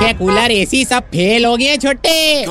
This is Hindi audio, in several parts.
पंखे कूलर एसी सब फेल हो गए छोटे।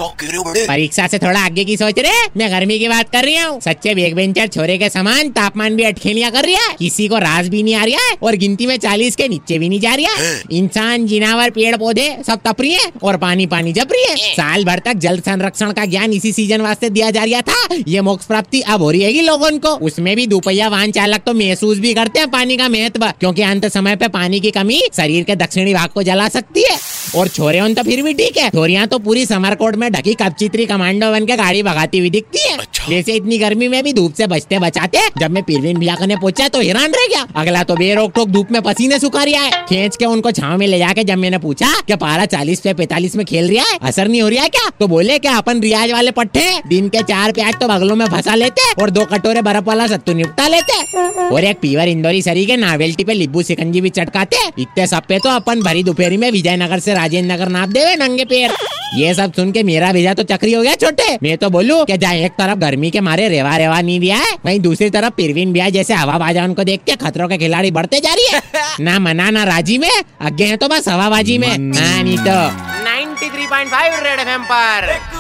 परीक्षा से थोड़ा आगे की सोच रहे? मैं गर्मी की बात कर रही हूँ। सच्चे बेग बेंचर छोरे के समान तापमान भी अटखेलियाँ कर रहा है। किसी को रास भी नहीं आ रहा है और गिनती में चालीस के नीचे भी नहीं जा रहा है। इंसान जिनावर पेड़ पौधे सब तप रही है और पानी पानी जप रही है। साल भर तक जल संरक्षण का ज्ञान इसी सीज़न वास्ते दिया जा रहा था। ये मोक्ष प्राप्ति अब हो रही है लोगों को। उसमें भी दोपहिया वाहन चालक तो महसूस भी करते हैं पानी का महत्व क्योंकि अंत समय पे पानी की कमी शरीर के दक्षिणी भाग को जला सकती है। और छोरे उन तो फिर भी ठीक है। छोरिया तो पूरी समर कोट में ढकी कपचित्री कमांडो बन के गाड़ी भगाती हुई दिखती है। अच्छा। जैसे इतनी गर्मी में भी धूप से बचते बचाते जब मैं पीरवीन भैया कने पहुँचा तो हैरान रह गया। अगला तो बेरोक टोक धूप में पसीने सुखा रहा है खींच के उनको छाव में ले जाके जब मैंने पूछा कि पारा चालीस पे पैतालीस में खेल रहा है असर नहीं हो रहा है क्या? तो बोले क्या अपन रियाज वाले पट्टे दिन के चार प्याज तो बगलों में फंसा लेते और दो कटोरे बर्फ़ वाला सत्तू निपटा लेते और एक पीवर इंदौरी सरी के नावेल्टी पे लिब्बू सिकंजी भी चटकाते इतने सब पे तो अपन भरी दोपहरी में विजयनगर से राजेंद्र नगर नाप देवे नंगे पैर। ये सब सुन के मेरा भेजा तो चक्री हो गया छोटे। मैं तो बोलूँ कि जहाँ एक तरफ़ गर्मी के मारे रेवा रेवा नहीं दिया है वहीं दूसरी तरफ़ पिरवीन बिया जैसे हवा बाजा उनको देख के खतरों के खिलाड़ी बढ़ते जा रही है। ना मना ना राज़ी में अग्न है तो बस हवाबाजी में। हाँ नहीं तो 93.5 रेड एफएम पर। एक नंबर बड़े बजाते रहो